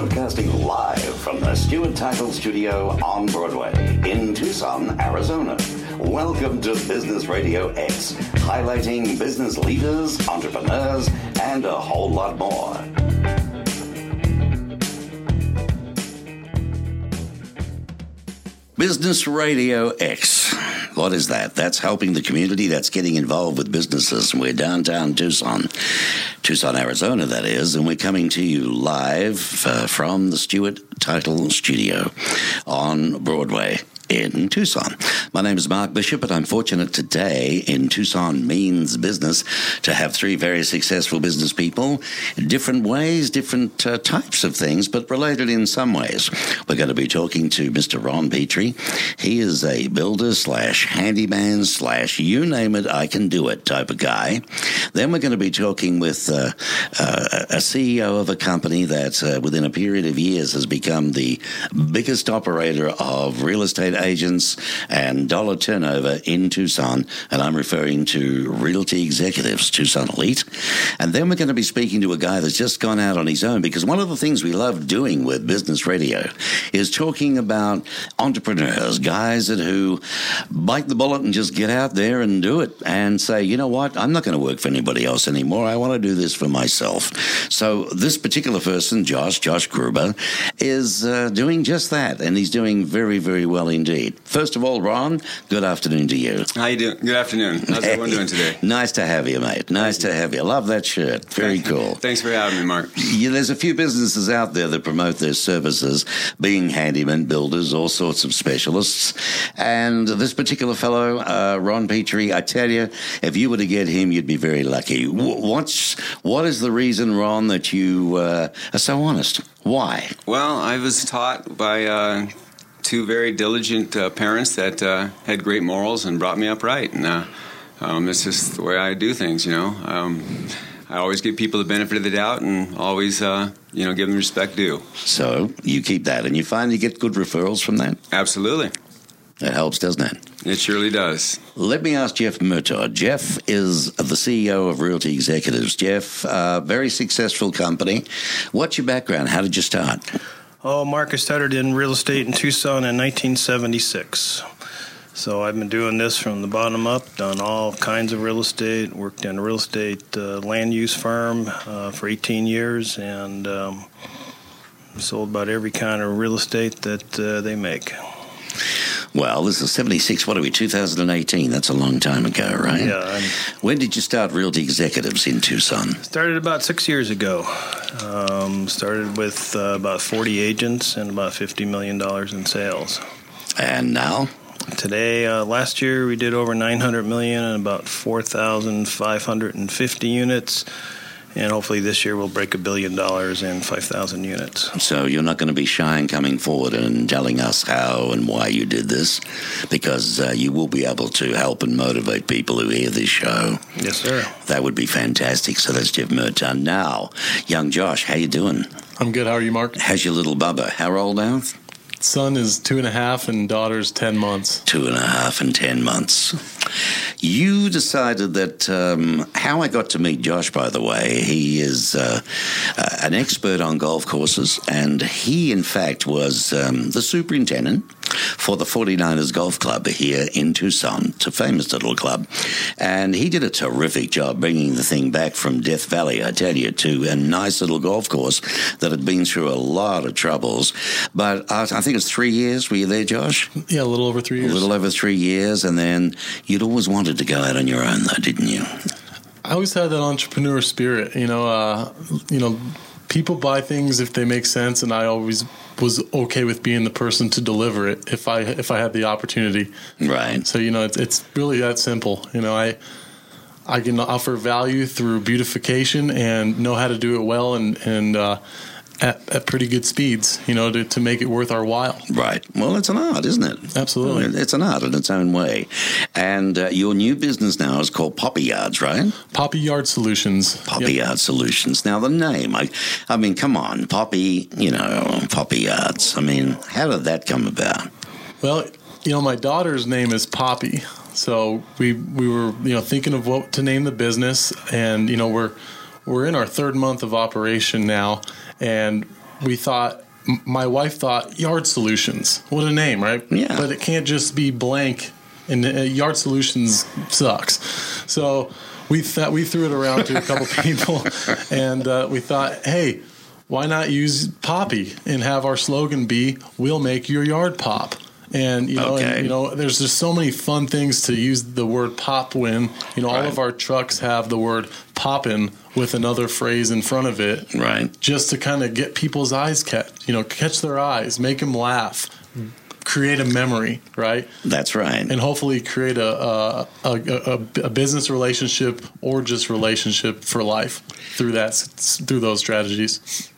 Broadcasting live from the Stewart Title Studio on Broadway in Tucson, Arizona. Welcome to Business Radio X, highlighting business leaders, entrepreneurs, and a whole lot more. Business Radio X. What is that? That's helping the community. That's getting involved with businesses. We're downtown Tucson, Tucson, Arizona, that is, and we're coming to you live uh, from the Stewart Title Studio on Broadway in Tucson. My name is Mark Bishop, and I'm fortunate today in Tucson means business to have three very successful business people different ways, different uh, types of things, but related in some ways. We're going to be talking to Mr. Ron Petrie. He is a builder slash handyman slash you name it, I can do it type of guy. Then we're going to be talking with uh, uh, a CEO of a company that uh, within a period of years has become the biggest operator of real estate agents and dollar turnover in Tucson, and I'm referring to Realty Executives, Tucson Elite. And then we're going to be speaking to a guy that's just gone out on his own because one of the things we love doing with business radio is talking about entrepreneurs, guys that who bite the bullet and just get out there and do it and say, you know what, I'm not going to work for anybody else anymore. I want to do this for myself. So this particular person, Josh, Josh Gruber, is uh, doing just that, and he's doing very, very well indeed. First of all, Ron, good afternoon to you. How you doing? Good afternoon. How's Hey, everyone doing today? Nice to have you, mate. Nice to have you. Love that shirt. Very cool. Thanks for having me, Mark. Yeah, there's a few businesses out there that promote their services, being handyman, builders, all sorts of specialists. And this particular fellow, uh, Ron Petrie, I tell you, if you were to get him, you'd be very lucky. What's what is the reason, Ron, that you uh, are so honest? Why? Well, I was taught by uh, two very diligent uh, parents that uh, had great morals and brought me up right, and uh, um, it's just the way I do things. You know, um, I always give people the benefit of the doubt, and always, uh, you know, give them respect due. So you keep that, and you find you get good referrals from that. Absolutely, That helps, doesn't it? it surely does. Let me ask Jeff Murtaugh. Jeff is the CEO of Realty Executives. Jeff, uh, very successful company. What's your background? How did you start? Oh, Marcus started in real estate in Tucson in 1976. So I've been doing this from the bottom up, done all kinds of real estate, worked in a real estate uh, land use firm uh, for 18 years, and um, sold about every kind of real estate that uh, they make. Well, this is 76. What are we, 2018? That's a long time ago, right? Yeah, I When did you start Realty Executives in Tucson? started about six years ago. Um, started with uh, about 40 agents and about $50 million in sales. And now? Today, uh, last year we did over 900 million and about 4,550 units, and hopefully this year we'll break a billion dollars in 5,000 units. So you're not going to be shy in coming forward and telling us how and why you did this, because uh, you will be able to help and motivate people who hear this show. Yes, sir. That would be fantastic. So that's Jeff Murtaugh. Now, young Josh, how you doing? I'm good. How are you, Mark? How's your little bubba? How old now? Son is two and a half, and daughter's ten months. Two and a half and ten months. You decided that um, how I got to meet Josh, by the way, he is uh, uh, an expert on golf courses, and he, in fact, was um, the superintendent for the 49ers Golf Club here in Tucson. It's a famous little club. And he did a terrific job bringing the thing back from Death Valley, I tell you, to a nice little golf course that had been through a lot of troubles. But uh, I think it's three years. Were you there, Josh? Yeah, a little over three years. A little over three years, and then you'd always wanted to go out on your own, though, didn't you? I always had that entrepreneur spirit. You know, uh, you know, people buy things if they make sense, and I always was okay with being the person to deliver it if I if I had the opportunity. Right. So you know, it's, it's really that simple. You know, I I can offer value through beautification and know how to do it well and and uh, at, at pretty good speeds. You know, to, to make it worth our while. Right. Well, it's an art, isn't it? Absolutely. It's an art in its own way. And uh, your new business now is called Poppy Yards, right? Poppy Yard Solutions. Poppy Yep. Yard Solutions. Now, the name, I, I mean, come on, Poppy, you know, Poppy Yards. I mean, how did that come about? Well, you know, my daughter's name is Poppy, so we we were you know thinking of what to name the business, and you know we're we're in our third month of operation now, and we thought my wife thought Yard Solutions. What a name, right? Yeah. But it can't just be blank, and uh, Yard Solutions sucks. So we thought we threw it around to a couple people, and uh, we thought, hey, why not use Poppy and have our slogan be "We'll make your yard pop." And you know, Okay. and, you know, there's just so many fun things to use the word "pop" when you know all of our trucks have the word "poppin" with another phrase in front of it Right. just to kind of get people's eyes catch, you know, catch their eyes, make them laugh, create a memory, right? That's right. And hopefully create a a, a, a, a business relationship or just relationship for life through that through those strategies.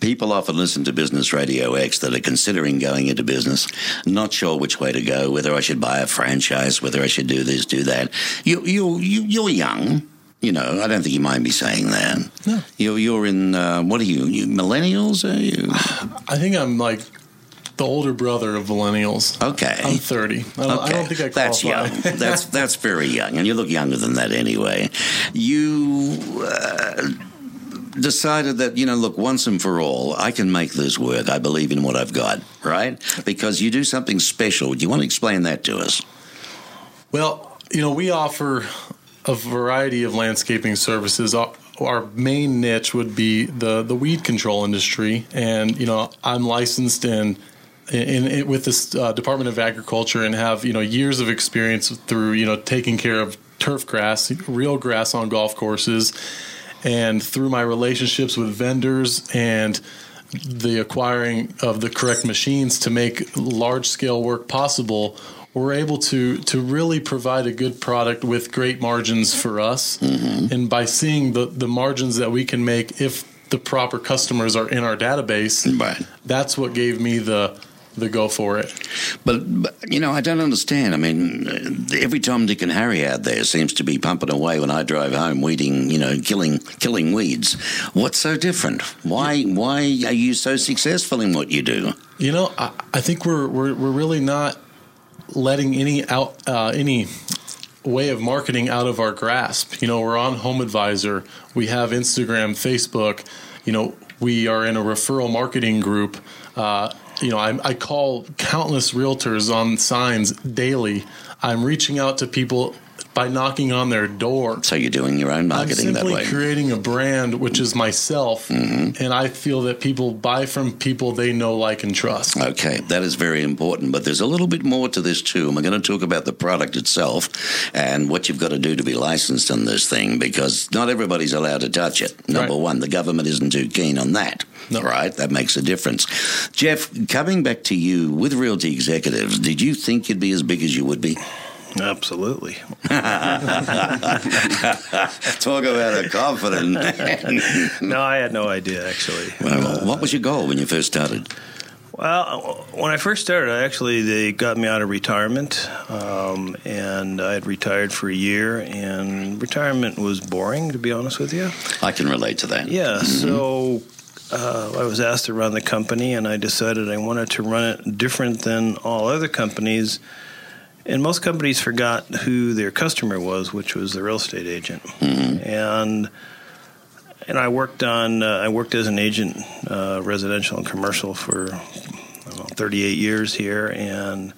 People often listen to Business Radio X that are considering going into business, not sure which way to go, whether I should buy a franchise, whether I should do this, do that. You, you, you, you're young. You know, I don't think you mind me saying that. No. You're, you're in, uh, what are you, you millennials? Are you? I think I'm like the older brother of millennials. Okay. I'm 30. I don't, I don't think I qualify. That's young. That's that's very young, and you look younger than that anyway. You uh, decided that you know, look, once and for all, I can make this work. I believe in what I've got, right? Because you do something special. Do you want to explain that to us? Well, you know, we offer a variety of landscaping services. Our, main niche would be the the weed control industry, and you know, I'm licensed in. In, in with this uh, Department of Agriculture and have you know years of experience through you know taking care of turf grass, real grass on golf courses, and through my relationships with vendors and the acquiring of the correct machines to make large scale work possible, we're able to to really provide a good product with great margins for us. Mm-hmm. And by seeing the the margins that we can make if the proper customers are in our database, Right. that's what gave me the the go for it. But, but you know, I don't understand. I mean, every Tom, Dick, and Harry out there seems to be pumping away when I drive home, weeding, you know, killing killing weeds. What's so different? Why why are you so successful in what you do? You know, I, I think we're, we're we're really not letting any out uh, any way of marketing out of our grasp. You know, we're on Home Advisor, we have Instagram, Facebook. You know, we are in a referral marketing group. Uh, you know, I, I call countless realtors on signs daily. I'm reaching out to people by knocking on their door. So you're doing your own marketing I'm that simply way. creating a brand, which is myself, Mm-hmm. and I feel that people buy from people they know, like, and trust. Okay, that is very important, but there's a little bit more to this too. And we're going to talk about the product itself and what you've got to do to be licensed on this thing because not everybody's allowed to touch it. Number Right. one, the government isn't too keen on that. No. Right? That makes a difference. Jeff, coming back to you with Realty Executives, did you think you'd be as big as you would be? Absolutely. Talk about a confident. No, I had no idea actually. Well, what was your goal when you first started? Well, when I first started, I actually they got me out of retirement, um, and I had retired for a year, and retirement was boring, to be honest with you. I can relate to that. Yeah, so uh, I was asked to run the company, and I decided I wanted to run it different than all other companies. And most companies forgot who their customer was, which was the real estate agent. And and I worked on uh, I worked as an agent, uh, residential and commercial for know, 38 years here, and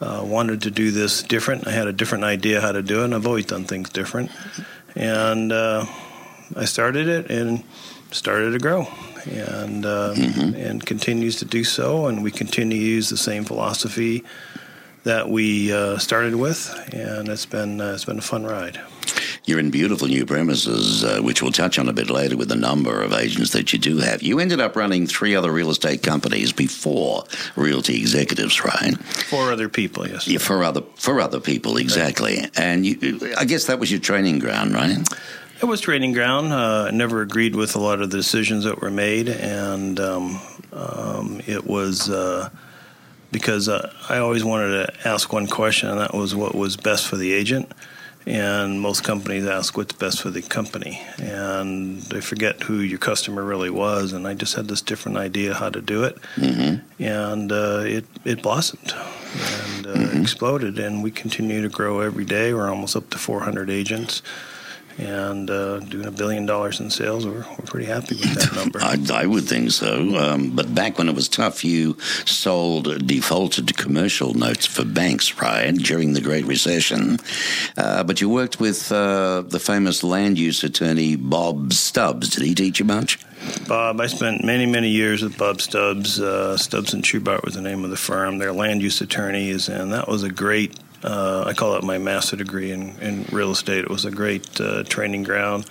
uh, wanted to do this different. I had a different idea how to do it, and I've always done things different. And uh, I started it and started to grow, and uh, and continues to do so. And we continue to use the same philosophy that we uh, started with, and it's been uh, it's been a fun ride. You're in beautiful new premises, uh, which we'll touch on a bit later with the number of agents that you do have. You ended up running three other real estate companies before Realty Executives, right? For other people, yes. Yeah, for other for other people, exactly. And you, I guess that was your training ground, right? It was training ground. Uh, I never agreed with a lot of the decisions that were made, and um, um, it was uh, because uh, I always wanted to ask one question, and that was what was best for the agent. And most companies ask what's best for the company, and they forget who your customer really was. And I just had this different idea how to do it, and uh, it it blossomed and uh, exploded. And we continue to grow every day. We're almost up to 400 agents and uh, doing a billion dollars in sales. We're, we're pretty happy with that number. I, I would think so. Um, but back when it was tough, you sold defaulted commercial notes for banks, right, during the Great Recession. Uh, but you worked with uh, the famous land use attorney Bob Stubbs. Did he teach you much? Bob, I spent many, many years with Bob Stubbs. Uh, Stubbs and Schubart was the name of the firm. They're land use attorneys, and that was a great uh, I call it my master degree in, in real estate. It was a great uh, training ground.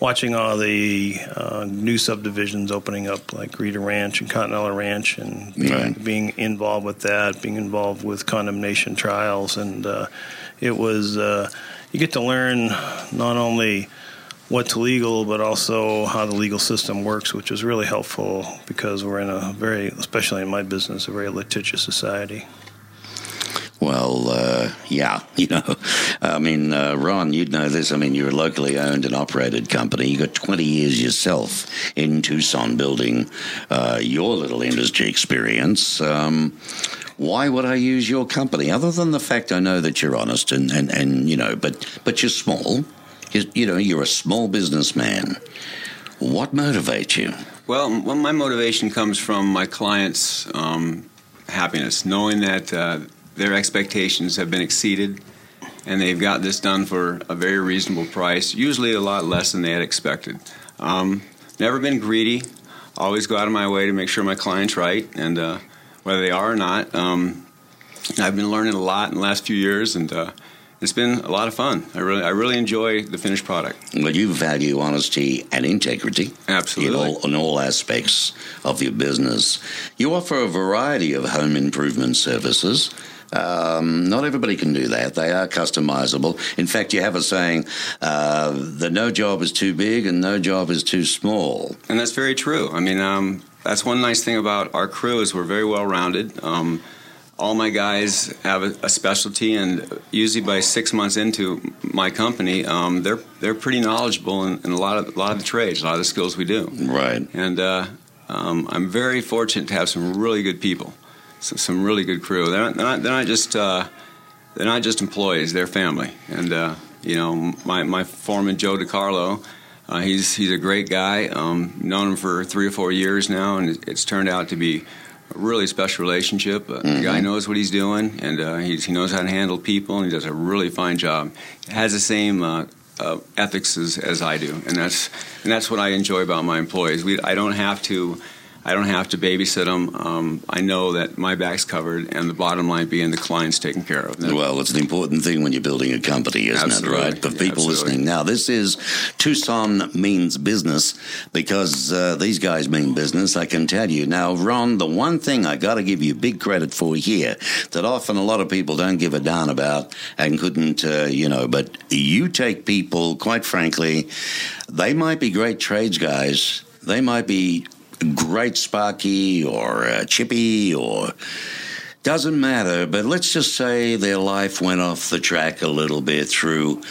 Watching all the uh, new subdivisions opening up, like Rita Ranch and Continental Ranch, and being, right. being, involved with that, being involved with condemnation trials, and uh, it was uh, you get to learn not only what's legal, but also how the legal system works, which is really helpful because we're in a very, especially in my business, a very litigious society. Well, uh, yeah, you know, I mean, uh, Ron, you'd know this. I mean, you're a locally owned and operated company. You got 20 years yourself in Tucson building uh, your little industry experience. Um, why would I use your company? Other than the fact I know that you're honest and, and, and you know, but but you're small. You, you know, you're a small businessman. What motivates you? Well, well, my motivation comes from my clients' um, happiness, knowing that uh, their expectations have been exceeded, and they've got this done for a very reasonable price, usually a lot less than they had expected. Um, never been greedy. Always go out of my way to make sure my client's right, and uh, whether they are or not. Um, I've been learning a lot in the last few years, and uh, it's been a lot of fun. I really, I really enjoy the finished product. Well, you value honesty and integrity. Absolutely. In all, in all aspects of your business. You offer a variety of home improvement services. Um, not everybody can do that. They are customizable. In fact, you have a saying uh, the no job is too big and no job is too small. And that's very true. I mean, um, that's one nice thing about our crew is we're very well rounded. Um, all my guys have a, a, specialty, and usually by six months into my company, um, they're they're pretty knowledgeable in, in, a lot of a lot of the trades, a lot of the skills we do. Right. And uh, um, I'm very fortunate to have some really good people some really good crew. They're not, they're not, they're not just uh, they're not just employees; they're family. And uh, you know, my my foreman Joe DiCarlo, uh, he's he's a great guy. Um, known him for three or four years now, and it's turned out to be a really special relationship. Uh, mm-hmm. The guy knows what he's doing, and uh, he knows how to handle people, and he does a really fine job. Has the same. Uh, uh, ethics as, as I do, and that's and that's what I enjoy about my employees. We, I don't have to I don't have to babysit them. Um, I know that my back's covered, and the bottom line being the client's taken care of. Well, it's an important thing when you're building a company, isn't absolutely. it? Right? For people absolutely. listening now, this is Tucson means business because uh, these guys mean business. I can tell you now, Ron. The one thing I got to give you big credit for here that often a lot of people don't give a darn about and couldn't, uh, you know, but you take people. Quite frankly, they might be great trades guys. They might be great Sparky or uh, Chippy or doesn't matter, but let's just say their life went off the track a little bit through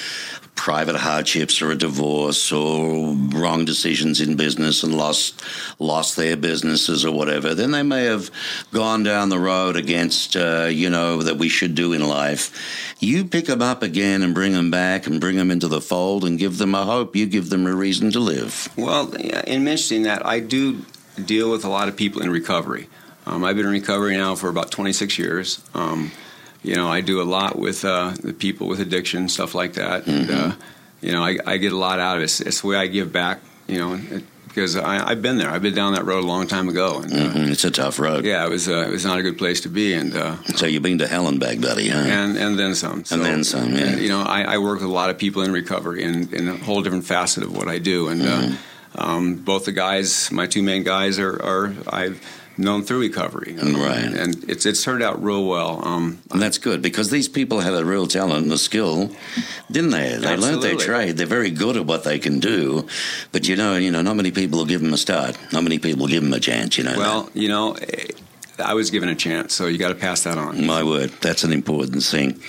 private hardships or a divorce or wrong decisions in business and lost lost their businesses or whatever, then they may have gone down the road against uh, you know that we should do in life. You pick them up again and bring them back and bring them into the fold and give them a hope. You give them a reason to live. Well, in mentioning that, I do deal with a lot of people in recovery. Um, I've been in recovery now for about 26 years. Um, you know, I do a lot with uh, the people with addiction, stuff like that. Mm-hmm. And, uh, you know, I, I, get a lot out of it. It's, it's the way I give back, you know, it, because I, have been there. I've been down that road a long time ago. And, uh, mm-hmm. It's a tough road. Yeah, it was. Uh, it was not a good place to be. And uh, so you've been to hell and back, buddy, huh? And and then some. So, and then some. Yeah. you know, I, I, work with a lot of people in recovery and in a whole different facet of what I do. And mm-hmm um, both the guys, my two main guys, are, are I've known through recovery, um, right? And it's it's turned out real well. Um, and that's good because these people had a real talent and a skill, didn't they? They absolutely. learned their trade. They're very good at what they can do, but you know, you know, not many people will give them a start. Not many people will give them a chance. You know. Well, that. you know. I was given a chance. So you got to pass that on. My word, that's an important thing.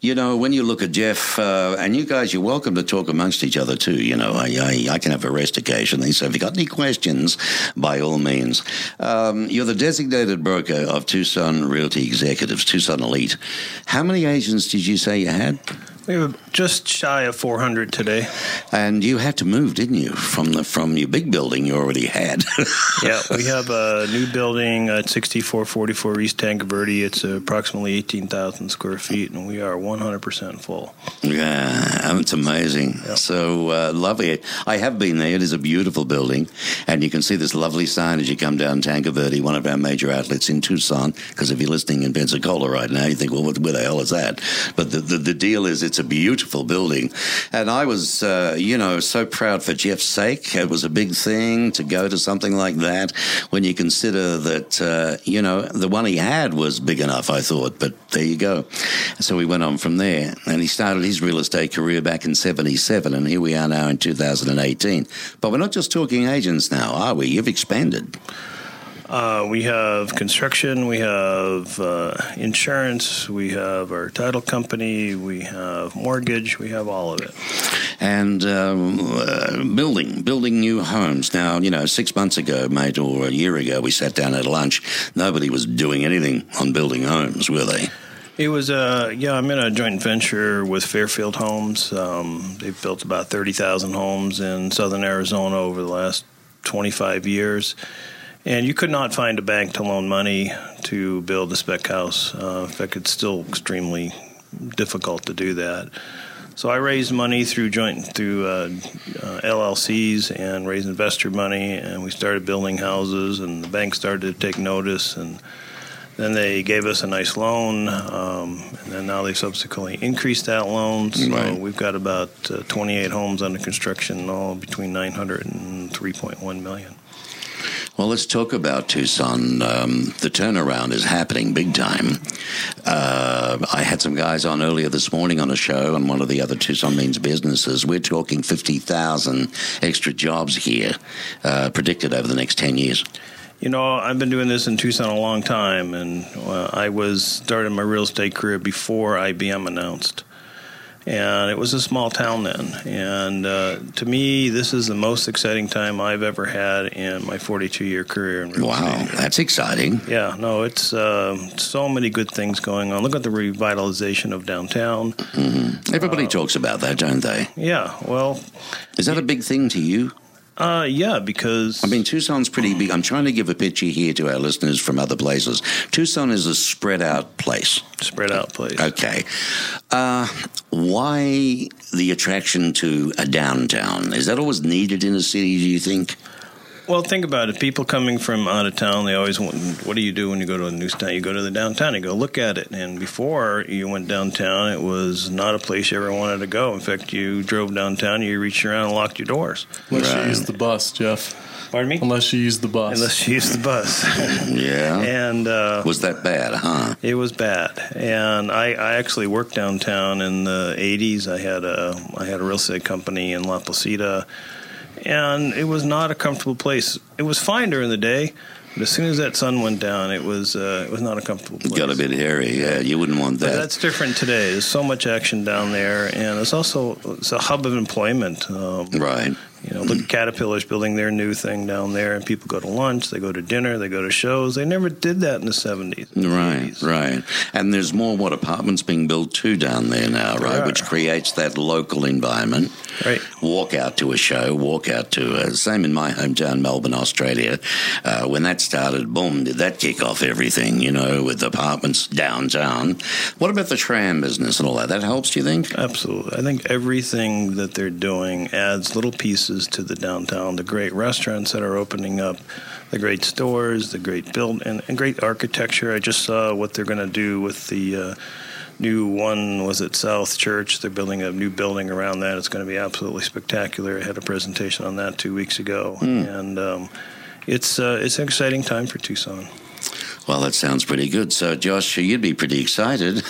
You know, when you look at Jeff, uh, and you guys, you're welcome to talk amongst each other too. You know, I, I, I can have a rest occasionally. So if you got any questions, by all means. Um, you're the designated broker of Tucson Realty Executives, Tucson Elite. How many agents did you say you had? We were just shy of 400 today. And you had to move, didn't you, from the from your big building you already had? yeah, we have a new building at 6444 East Tanque Verde. It's approximately 18,000 square feet, and we are 100% full. Yeah, it's amazing. Yep. So uh, lovely. I have been there. It is a beautiful building, and you can see this lovely sign as you come down Tanque Verde, one of our major outlets in Tucson. Because if you're listening in Pensacola right now, you think, well, what, where the hell is that? But the, the, the deal is it's it's a beautiful building. And I was, uh, you know, so proud for Jeff's sake. It was a big thing to go to something like that when you consider that, uh, you know, the one he had was big enough, I thought. But there you go. So we went on from there. And he started his real estate career back in 77. And here we are now in 2018. But we're not just talking agents now, are we? You've expanded. Uh, we have construction, we have uh, insurance, we have our title company, we have mortgage, we have all of it. And um, uh, building, building new homes. Now, you know, six months ago, mate, or a year ago, we sat down at lunch. Nobody was doing anything on building homes, were they? It was uh yeah I'm in a joint venture with Fairfield Homes. Um, they've built about thirty thousand homes in southern Arizona over the last twenty five years and you could not find a bank to loan money to build a spec house. Uh, in fact, it's still extremely difficult to do that. So I raised money through joint through uh, uh, LLCs and raised investor money, and we started building houses. And the bank started to take notice, and then they gave us a nice loan, um, and then now they subsequently increased that loan. So right. we've got about uh, 28 homes under construction, all between 900 and 3.1 million. Well, let's talk about Tucson. Um, the turnaround is happening big time. Uh, I had some guys on earlier this morning on a show on one of the other Tucson Means businesses. We're talking 50,000 extra jobs here uh, predicted over the next 10 years. You know, I've been doing this in Tucson a long time, and uh, I was started my real estate career before IBM announced and it was a small town then. And uh, to me, this is the most exciting time I've ever had in my 42 year career. In wow, estate. that's exciting. Yeah, no, it's uh, so many good things going on. Look at the revitalization of downtown. Mm-hmm. Everybody uh, talks about that, don't they? Yeah. Well, is that a big thing to you? Uh, yeah, because I mean, Tucson's pretty big. I'm trying to give a picture here to our listeners from other places. Tucson is a spread out place. Spread out place. Okay. Uh, why the attraction to a downtown? Is that always needed in a city? Do you think? Well, think about it. People coming from out of town, they always want, what do you do when you go to a new town? You go to the downtown, you go look at it. And before you went downtown, it was not a place you ever wanted to go. In fact, you drove downtown, you reached around and locked your doors. Unless right. you used the bus, Jeff. Pardon me? Unless you used the bus. Unless you used the bus. yeah. And uh, was that bad, huh? It was bad. And I, I actually worked downtown in the '80s. I had a I had a real estate company in La Placita and it was not a comfortable place. It was fine during the day, but as soon as that sun went down, it was uh, it was not a comfortable place. Got a bit hairy. Yeah, you wouldn't want that. But that's different today. There's so much action down there, and it's also it's a hub of employment. Um, right. You know, look at Caterpillar's building their new thing down there, and people go to lunch, they go to dinner, they go to shows. They never did that in the 70s. Right, 80s. right. And there's more, what, apartments being built too down there now, right? Which creates that local environment. Right. Walk out to a show, walk out to, a, same in my hometown, Melbourne, Australia. Uh, when that started, boom, did that kick off everything, you know, with apartments downtown. What about the tram business and all that? That helps, do you think? Absolutely. I think everything that they're doing adds little pieces pieces to the downtown. The great restaurants that are opening up, the great stores, the great build, and, and great architecture. I just saw what they're going to do with the. Uh, new one was at South Church. They're building a new building around that. It's going to be absolutely spectacular. I had a presentation on that two weeks ago, mm. and um, it's uh, it's an exciting time for Tucson. Well, that sounds pretty good. So, Josh, you'd be pretty excited.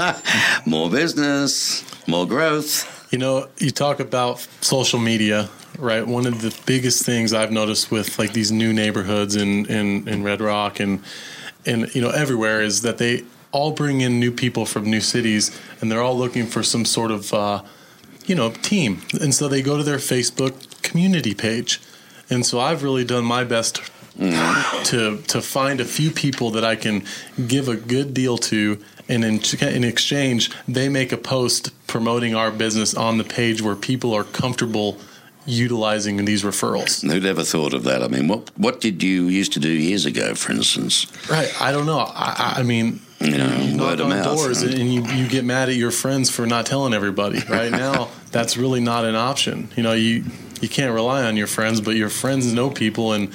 more business, more growth. You know, you talk about social media, right? One of the biggest things I've noticed with like these new neighborhoods in, in, in Red Rock and in you know everywhere is that they all bring in new people from new cities, and they're all looking for some sort of uh, you know team, and so they go to their Facebook community page, and so I've really done my best to to find a few people that I can give a good deal to, and in, in exchange, they make a post promoting our business on the page where people are comfortable utilizing these referrals. Who'd ever thought of that? I mean, what what did you used to do years ago, for instance? Right. I don't know. I, I mean, You know, you knock on mouth. doors right? and you, you get mad at your friends for not telling everybody. Right now, that's really not an option. You know, you you can't rely on your friends, but your friends know people, and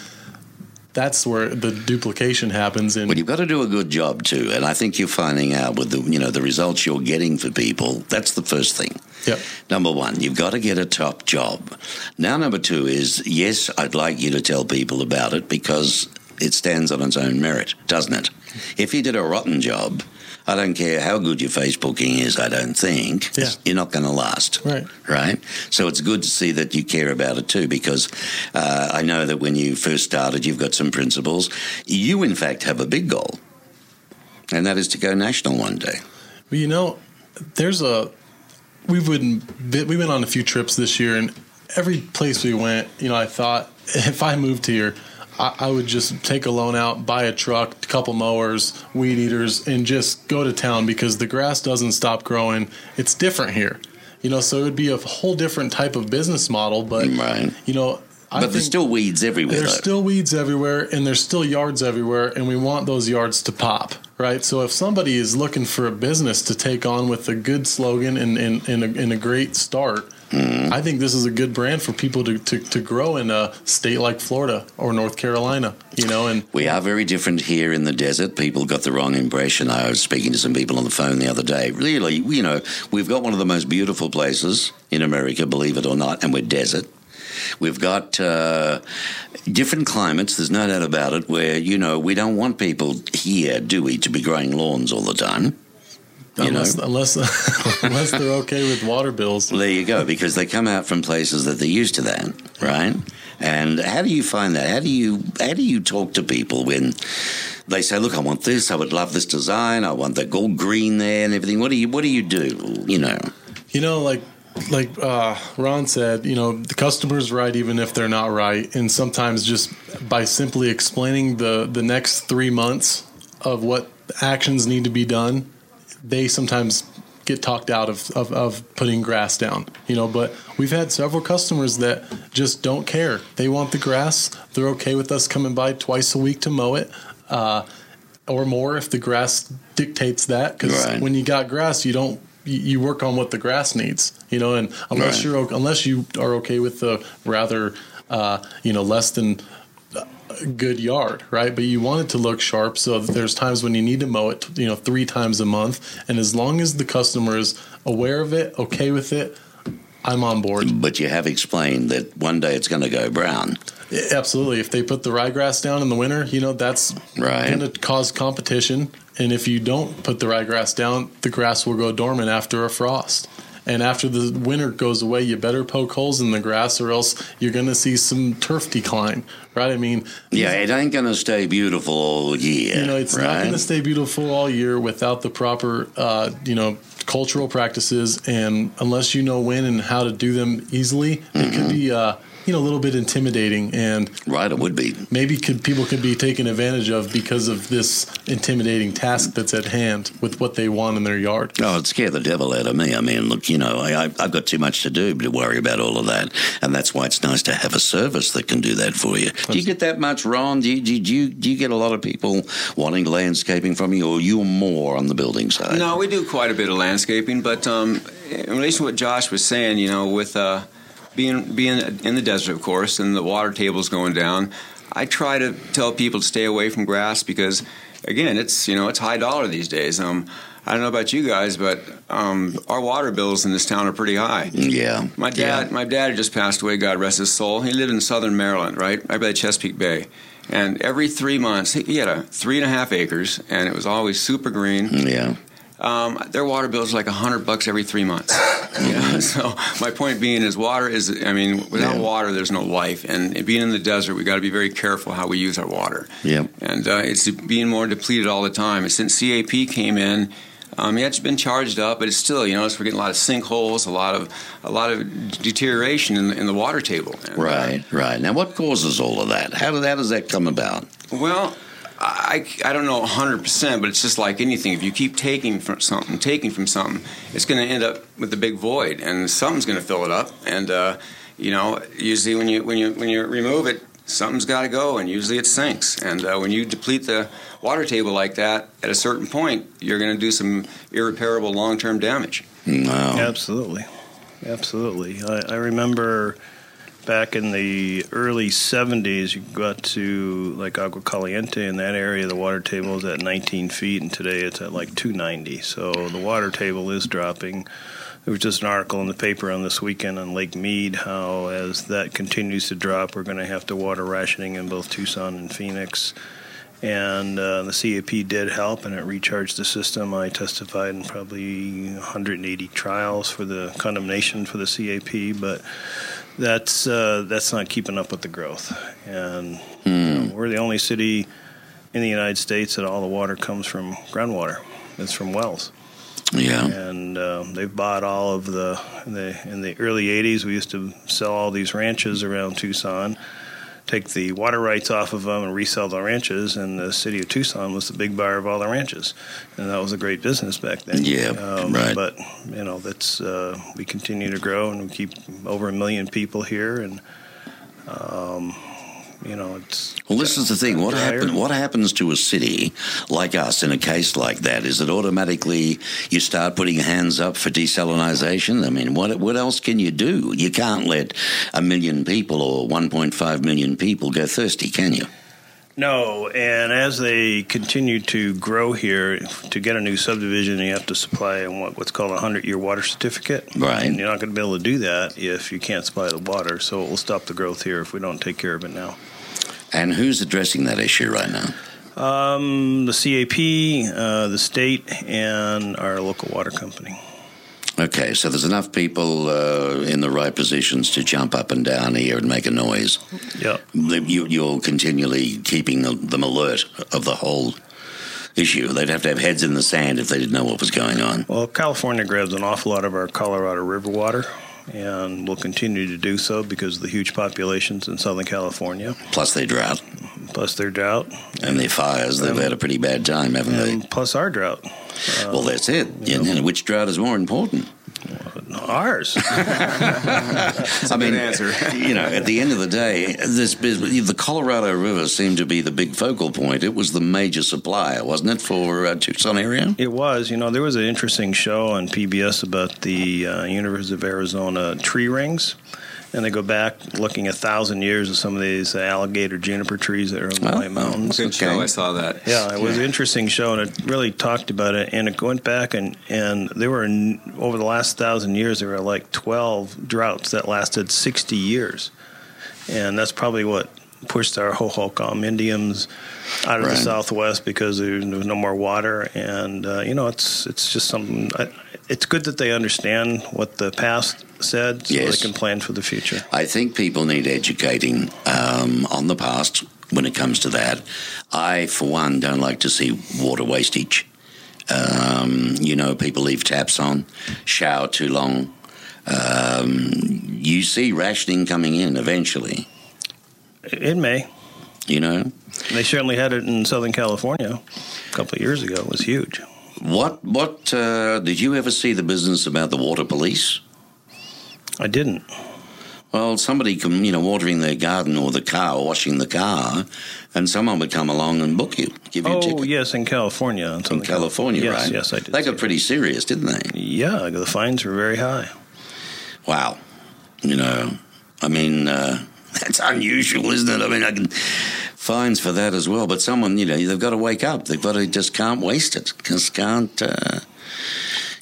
that's where the duplication happens. And But you've got to do a good job too, and I think you're finding out with the you know the results you're getting for people. That's the first thing. Yep. Number one, you've got to get a top job. Now, number two is yes, I'd like you to tell people about it because it stands on its own merit, doesn't it? If you did a rotten job, I don't care how good your Facebooking is. I don't think Yeah. you're not going to last. Right. Right. So it's good to see that you care about it too, because uh, I know that when you first started, you've got some principles. You, in fact, have a big goal, and that is to go national one day. Well, you know, there's a we wouldn't we went on a few trips this year, and every place we went, you know, I thought if I moved here, I, I would just take a loan out, buy a truck, a couple mowers, weed eaters, and just go to town because the grass doesn't stop growing. It's different here, you know. So it would be a whole different type of business model, but Right. you know, I But there's still weeds everywhere. there's though. still weeds everywhere and there's still yards everywhere and we want those yards to pop right so if somebody is looking for a business to take on with a good slogan and, and, and, a, and a great start Mm-hmm. i think this is a good brand for people to, to, to grow in a state like florida or north carolina you know and We are very different here in the desert. People got the wrong impression. I was speaking to some people on the phone the other day. Really, you know, we've got one of the most beautiful places in America, believe it or not, and we're desert. We've got uh, different climates, there's no doubt about it, where, you know, we don't want people here, do we, to be growing lawns all the time. You unless, know? unless unless they're okay with water bills there you go, because they come out from places that they're used to that, right? And how do you find that? How do you how do you talk to people when they say, "Look, I want this. I would love this design. I want the gold green there and everything." What do you What do you do? You know, You know, like like uh, Ron said, you know, the customer's right even if they're not right, and sometimes just by simply explaining the the next three months of what actions need to be done, they sometimes get talked out of, of, of putting grass down you know but we've had several customers that just don't care they want the grass they're okay with us coming by twice a week to mow it uh, or more if the grass dictates that because Right. when you got grass you don't you, you work on what the grass needs you know and unless Right. you're unless you are okay with the rather uh, you know less than a good yard right but you want it to look sharp so there's times when you need to mow it you know three times a month and as long as the customer is aware of it okay with it i'm on board but you have explained that one day it's going to go brown. Absolutely. If they put the ryegrass down in the winter, you know, that's Right. going to cause competition. And if you don't put the ryegrass down, the grass will go dormant after a frost. And after the winter goes away, you better poke holes in the grass or else you're going to see some turf decline, right? I mean, Yeah, it ain't going to stay beautiful all year. you know, it's not going to stay beautiful all year without the proper, uh, you know, cultural practices. And unless you know when and how to do them easily, it could be, uh, you know, a little bit intimidating. And Right, it would be. maybe could people could be taken advantage of because of this intimidating task that's at hand with what they want in their yard. Oh, it'd scare the devil out of me. I mean, look, you know, I, I- I've got too much to do to worry about all of that, and that's why it's nice to have a service that can do that for you. Do you get that much, Ron? Do you, do you do you get a lot of people wanting landscaping from you, or you're more on the building side? No, we do quite a bit of landscaping, but um, in relation to what Josh was saying, you know, with uh, being being in the desert, of course, and the water table's going down, I try to tell people to stay away from grass because, again, it's you know it's high dollar these days. Um, I don't know about you guys, but um, our water bills in this town are pretty high. Yeah, My dad, Yeah. my dad just passed away. God rest his soul. He lived in Southern Maryland, right, right by the Chesapeake Bay. And every three months, he he had a three and a half acres, and it was always super green. Yeah, um, their water bill is like a hundred bucks every three months. know? So my point being is, water is. I mean, without Yeah. water, there's no life. And being in the desert, we got to be very careful how we use our water. Yep. And uh, it's being more depleted all the time. And since CAP came in. Um, yeah, it's been charged up, but it's still, you know, we're getting a lot of sinkholes, a lot of a lot of deterioration in the, in the water table. And, uh, Right, right. Now, what causes all of that? How, did, how does that come about? Well, I, I don't know 100%, but it's just like anything. If you keep taking from something, taking from something, it's going to end up with a big void, and something's going to fill it up. And uh, you know, usually when you when you when you remove it, something's got to go, and usually it sinks. And uh, when you deplete the water table like that, at a certain point, you're going to do some irreparable long-term damage. No. Absolutely, absolutely. I, I remember back in the early '70s, you got to like Agua Caliente in that area. The water table was at 19 feet, and today it's at like 290. So the water table is dropping. There was just an article in the paper on this weekend on Lake Mead how, as that continues to drop, we're going to have to water rationing in both Tucson and Phoenix and uh, the CAP did help, and it recharged the system. I testified in probably 180 trials for the condemnation for the CAP, but that's uh, that's not keeping up with the growth. And you know, we're the only city in the United States that all the water comes from groundwater. It's from wells Yeah. and um, they've bought all of the, the in the early 80s we used to sell all these ranches around tucson take the water rights off of them and resell the ranches and the city of tucson was the big buyer of all the ranches and that was a great business back then Yeah, right. but you know that's uh, we continue to grow and we keep over a million people here and um, you know it's Well, this is the thing. What happen, What happens to a city like us in a case like that? Is it automatically you start putting hands up for desalinization? I mean, what what else can you do? You can't let a million people or 1.5 million people go thirsty, can you? No, and as they continue to grow here, to get a new subdivision, you have to supply what, what's called a 100 year water certificate. Right. And you're not going to be able to do that if you can't supply the water, so it will stop the growth here if we don't take care of it now. And who's addressing that issue right now? Um, the CAP, uh, the state, and our local water company. Okay, so there's enough people uh, in the right positions to jump up and down here and make a noise. Yep. You, you're continually keeping them alert of the whole issue. They'd have to have heads in the sand if they didn't know what was going on. Well, California grabs an awful lot of our Colorado River water, and will continue to do so because of the huge populations in Southern California, Plus they drought plus their drought, and their fires. They've had a pretty bad time, haven't they? plus our drought. Well, that's it. And then which drought is more important? Ours. I mean, answer. you know, at the end of the day, this bus- the Colorado River seemed to be the big focal point. It was the major supplier, wasn't it, for uh, Tucson area? It was. You know, there was an interesting show on PBS about the uh, University of Arizona tree rings. And they go back looking a thousand years of some of these alligator juniper trees that are in the Oh, White Mountains. Good Okay. show. I saw that. Yeah, it was an interesting show, and it really talked about it. And it went back, and and there were over the last thousand years, there were like twelve droughts that lasted sixty years, and that's probably what pushed our Hohokam Indians out of Right. the Southwest because there was no more water. And uh, you know, it's it's just something. I, it's good that they understand what the past said, so Yes. they can plan for the future. I think people need educating um, on the past when it comes to that. I, for one, don't like to see water wastage. Um, you know, people leave taps on, shower too long. Um, you see rationing coming in eventually. It may. You know, They certainly had it in Southern California a couple of years ago. It was huge. What what uh, did you ever see the business about the water police? I didn't. Well, somebody come, you know, watering their garden or the car, or washing the car, and someone would come along and book you, give you a ticket. Oh, yes, in California. In Southern California, yes, right? Yes, I did. They got pretty serious, didn't they? Yeah, the fines were very high. Wow. You know, I mean, uh, that's unusual, isn't it? I mean, I can fines for that as well, but someone, you know, they've got to wake up. They've got to just can't waste it. Just can't. Uh,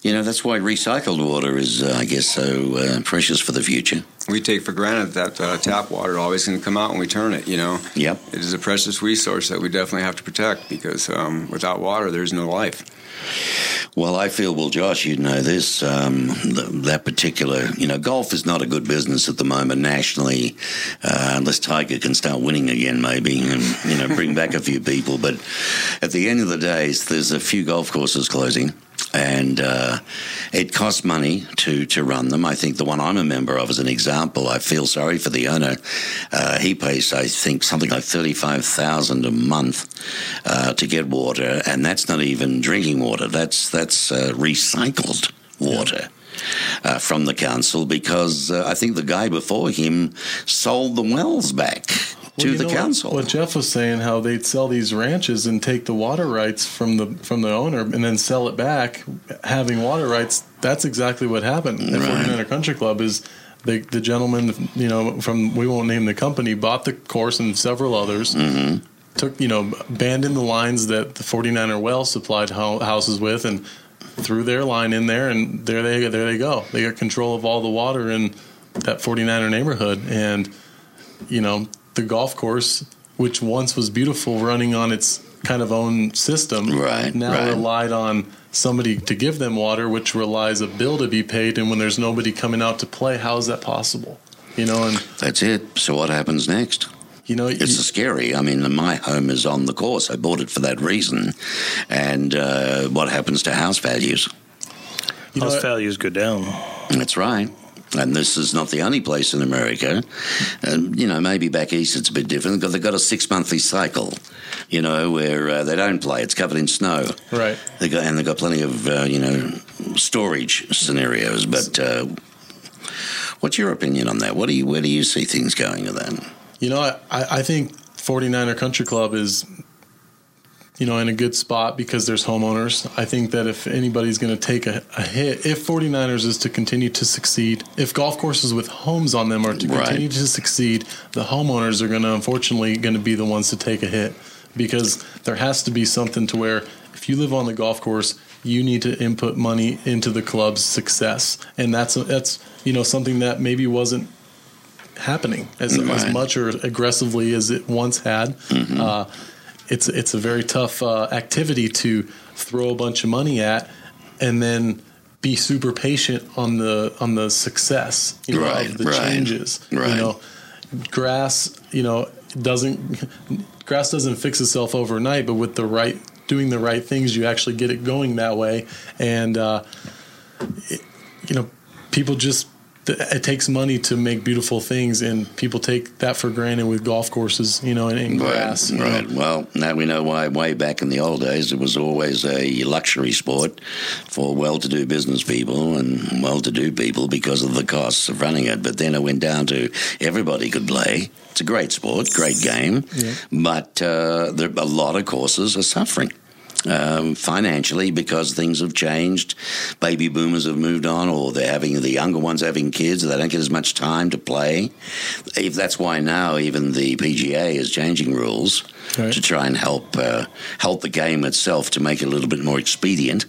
you know, that's why recycled water is, uh, I guess, so uh, precious for the future. we take for granted that uh, tap water always going to come out when we turn it. You know, Yep. it is a precious resource that we definitely have to protect because um, without water, there's no life. Well, I feel, well, Josh, you know this, um, th- that particular, you know, golf is not a good business at the moment nationally, uh, unless Tiger can start winning again, maybe, and, you know, bring back a few people. But at the end of the day, there's a few golf courses closing. And uh, it costs money to, to run them. I think the one I'm a member of, is an example, I feel sorry for the owner. Uh, he pays, I think, something like thirty-five thousand a month uh, to get water, and that's not even drinking water. That's that's uh, recycled water. Uh, from the council because uh, I think the guy before him sold the wells back to the know what- council. What, Jeff was saying, how they'd sell these ranches and take the water rights from the from the owner and then sell it back, having water rights. That's exactly what happened at Right. 49er Country Club. Is the the gentleman, you know, from we won't name the company, bought the course and several others. Mm-hmm. Took you know, abandoned the lines that the 49er well supplied ho- houses with, and threw their line in there, and there they there they go. They got control of all the water in that 49er neighborhood, and you know, the golf course, which once was beautiful, running on its kind of own system, Right, now right. relied on somebody to give them water, which relies a bill to be paid. And when there's nobody coming out to play, how is that possible? You know, and That's it. So what happens next? You know, It's you- scary. I mean, my home is on the course. I bought it for that reason. And uh, what happens to house values? you know, House values go down. That's right. And this is not the only place in America. Um, you know, maybe back east it's a bit different because they've got a six monthly cycle, you know, where uh, they don't play. It's covered in snow. right. They got, and they've got plenty of, uh, you know, storage scenarios. But uh, what's your opinion on that? What do you, where do you see things going with that? You know, I, I think 49er Country Club is, you know, in a good spot because there's homeowners. I think that if anybody's going to take a, a hit, if 49ers is to continue to succeed, if golf courses with homes on them are to Right. continue to succeed, the homeowners are going to unfortunately going to be the ones to take a hit because there has to be something to where if you live on the golf course, you need to input money into the club's success, and that's that's you know something that maybe wasn't happening as, as much or aggressively as it once had. Uh, it's it's a very tough uh, activity to throw a bunch of money at, and then be super patient on the on the success you know, Right, of the right, changes. right. You know, grass you know doesn't grass doesn't fix itself overnight, but with the right doing the right things, you actually get it going that way, and uh, it, you know people just it takes money to make beautiful things, and people take that for granted with golf courses, you know, and, and grass. you know. Right. Well, now we know why. Way back in the old days, it was always a luxury sport for well-to-do business people and well-to-do people because of the costs of running it. But then it went down to everybody could play. It's a great sport, great game, but uh, there, a lot of courses are suffering. Um, financially, because things have changed, baby boomers have moved on, or they're having the younger ones having kids, they don't get as much time to play. If that's why now even the PGA is changing rules Right. to try and help uh, help the game itself to make it a little bit more expedient,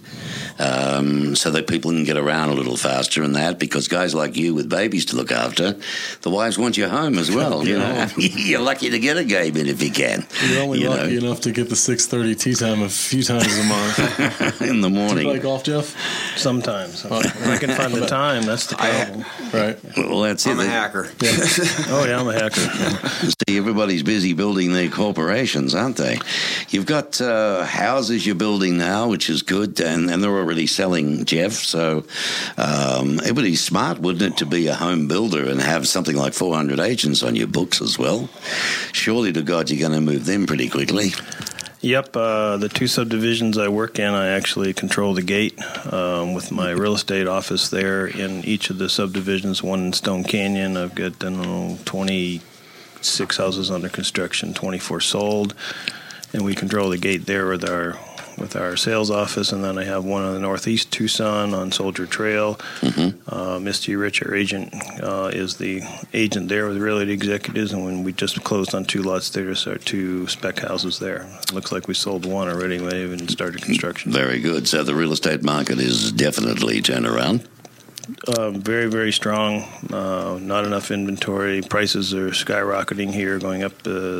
um, so that people can get around a little faster and that. Because guys like you with babies to look after, the wives want you home as well. You know, you're lucky to get a game in if you can. You're only you lucky know, enough to get the six thirty tee time a few times a month. in the you morning. play golf, Jeff? Sometimes. if I can find the time, that's the I- problem. Right. well, that's it. I'm a hacker. Oh, yeah, I'm a hacker. See, everybody's busy building their corporations, aren't they? You've got uh, houses you're building now, which is good, and, and they're already selling, Jeff. So um, it would be smart, wouldn't it, to be a home builder and have something like 400 agents on your books as well? Surely to God, you're going to move them pretty quickly. Yep, uh, the two subdivisions I work in, I actually control the gate um, with my real estate office there in each of the subdivisions. One in Stone Canyon, I've got I don't know, 26 houses under construction, 24 sold, and we control the gate there with our with our sales office. And then I have one in the northeast Tucson on Soldier Trail. Uh, Misty Rich, our agent, uh, is the agent there with Realty Executives, and when we just closed on two lots there, so our two spec houses there. Looks like we sold one already. We even started construction. Very good. So the real estate market is definitely turned around. Um, very, very strong. Uh, not enough inventory. Prices are skyrocketing here, going up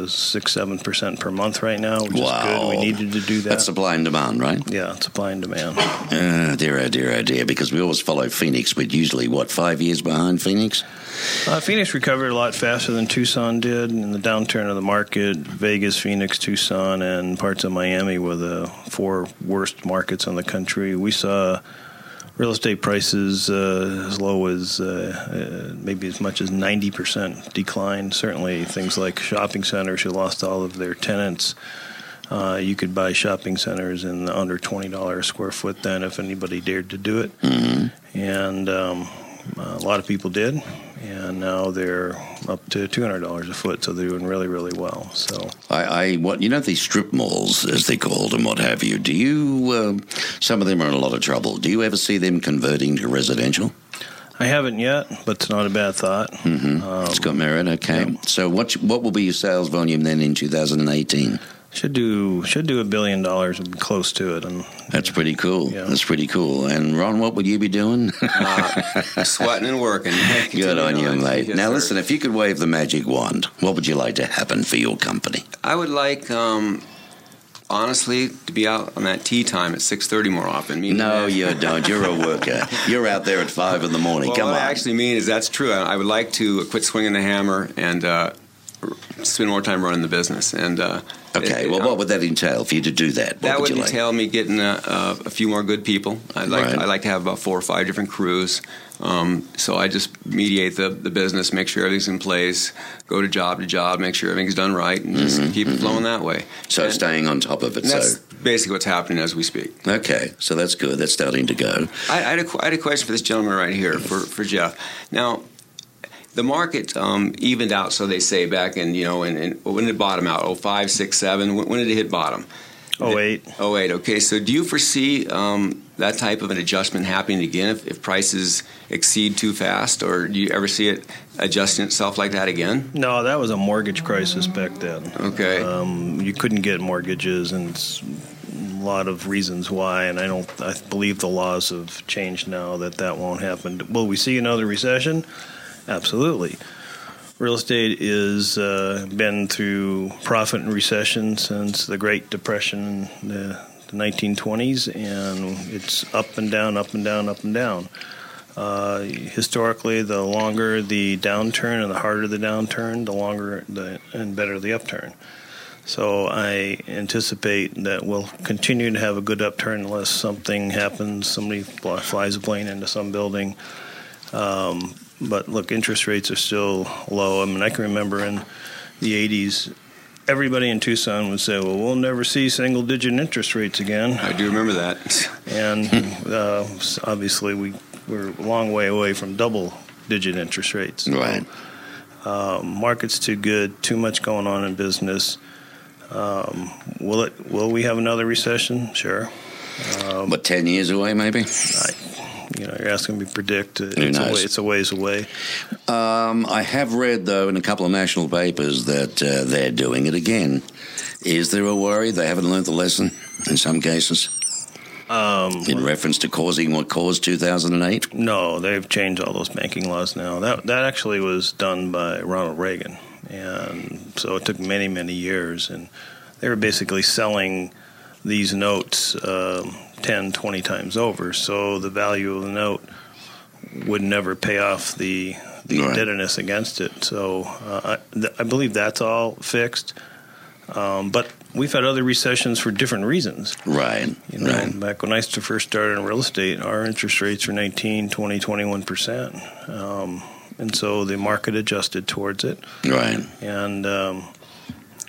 six, seven percent per month right now, which wow. is good. We needed to do that. That's supply and demand, right? Yeah, supply and demand. Uh, dear, oh dear, oh dear. Because we always follow Phoenix, but usually what five years behind Phoenix? Uh, Phoenix recovered a lot faster than Tucson did in the downturn of the market. Vegas, Phoenix, Tucson, and parts of Miami were the four worst markets in the country. We saw real estate prices uh, as low as uh, uh, maybe as much as 90% decline. Certainly, things like shopping centers who lost all of their tenants. Uh, you could buy shopping centers in under $20 a square foot then if anybody dared to do it. Mm-hmm. And um, a lot of people did and now they're up to two hundred dollars a foot, so they're doing really, really well. So I, I, what you know these strip malls as they called and what have you. Do you? Uh, some of them are in a lot of trouble. Do you ever see them converting to residential? I haven't yet, but it's not a bad thought. Mm-hmm. Um, it's got merit. Okay. Yeah. So what what will be your sales volume then in 2018? Should do should do a billion dollars, close to it, and that's pretty cool. Yeah. That's pretty cool. And Ron, what would you be doing? uh, sweating and working. Good on you, mate. Yes, now sir. listen, if you could wave the magic wand, what would you like to happen for your company? I would like. Um, honestly, to be out on that tee time at six thirty more often. no, you don't. You're a worker. You're out there at five in the morning. Well, Come what on. I actually mean is that's true. I, I would like to quit swinging the hammer and uh, spend more time running the business. And uh, okay, it, well, what would that entail for you to do that? What that would, would entail like? me getting a, a, few more good people. I'd like right. I like to have about four or five different crews. Um, so I just mediate the, the business, make sure everything's in place, go to job to job, make sure everything's done right, and just mm-hmm, keep it mm-hmm. flowing that way. So and, staying on top of it. that's so. basically what's happening as we speak. Okay, so that's good. That's starting to go. I, I, had, a, I had a question for this gentleman right here, for, for Jeff. Now, the market um, evened out, so they say, back in, you know, and when did it bottom out? Oh, five, six, seven? When, when did it hit bottom? Oh, eight. Oh, eight. Okay, so do you foresee um, that type of an adjustment happening again if, if, prices exceed too fast, or do you ever see it adjusting itself like that again? No, that was a mortgage crisis back then. Okay. Um, you couldn't get mortgages, and a lot of reasons why, and I don't. I believe the laws have changed now that that won't happen. Will we see another recession? Absolutely. Real estate is uh, been through profit and recession since the Great Depression in the, the 1920s, and it's up and down, up and down, up and down. Uh, historically, the longer the downturn and the harder the downturn, the longer the, and better the upturn. So I anticipate that we'll continue to have a good upturn unless something happens, somebody flies a plane into some building. Um, but look, interest rates are still low. I mean, I can remember in the 80s, everybody in Tucson would say, well, we'll never see single digit interest rates again. I do remember that. and uh, obviously, we, we're a long way away from double digit interest rates. Right. Um, market's too good, too much going on in business. Um, will it? Will we have another recession? Sure. Um, but ten years away, maybe. I, you know, you're asking me to predict. It's, Who knows? A, way, it's a ways away. Um, I have read, though, in a couple of national papers that uh, they're doing it again. Is there a worry they haven't learned the lesson in some cases? Um, in reference to causing what caused 2008? No, they've changed all those banking laws now. That that actually was done by Ronald Reagan, and so it took many many years, and they were basically selling these notes um, 10, 20 times over. So the value of the note would never pay off the the right. indebtedness against it. So uh, I, th- I, believe that's all fixed. Um, but we've had other recessions for different reasons. Right. You know, right. back when I first started in real estate, our interest rates were 19, 20, 21 percent. Um, and so the market adjusted towards it. Right. And um,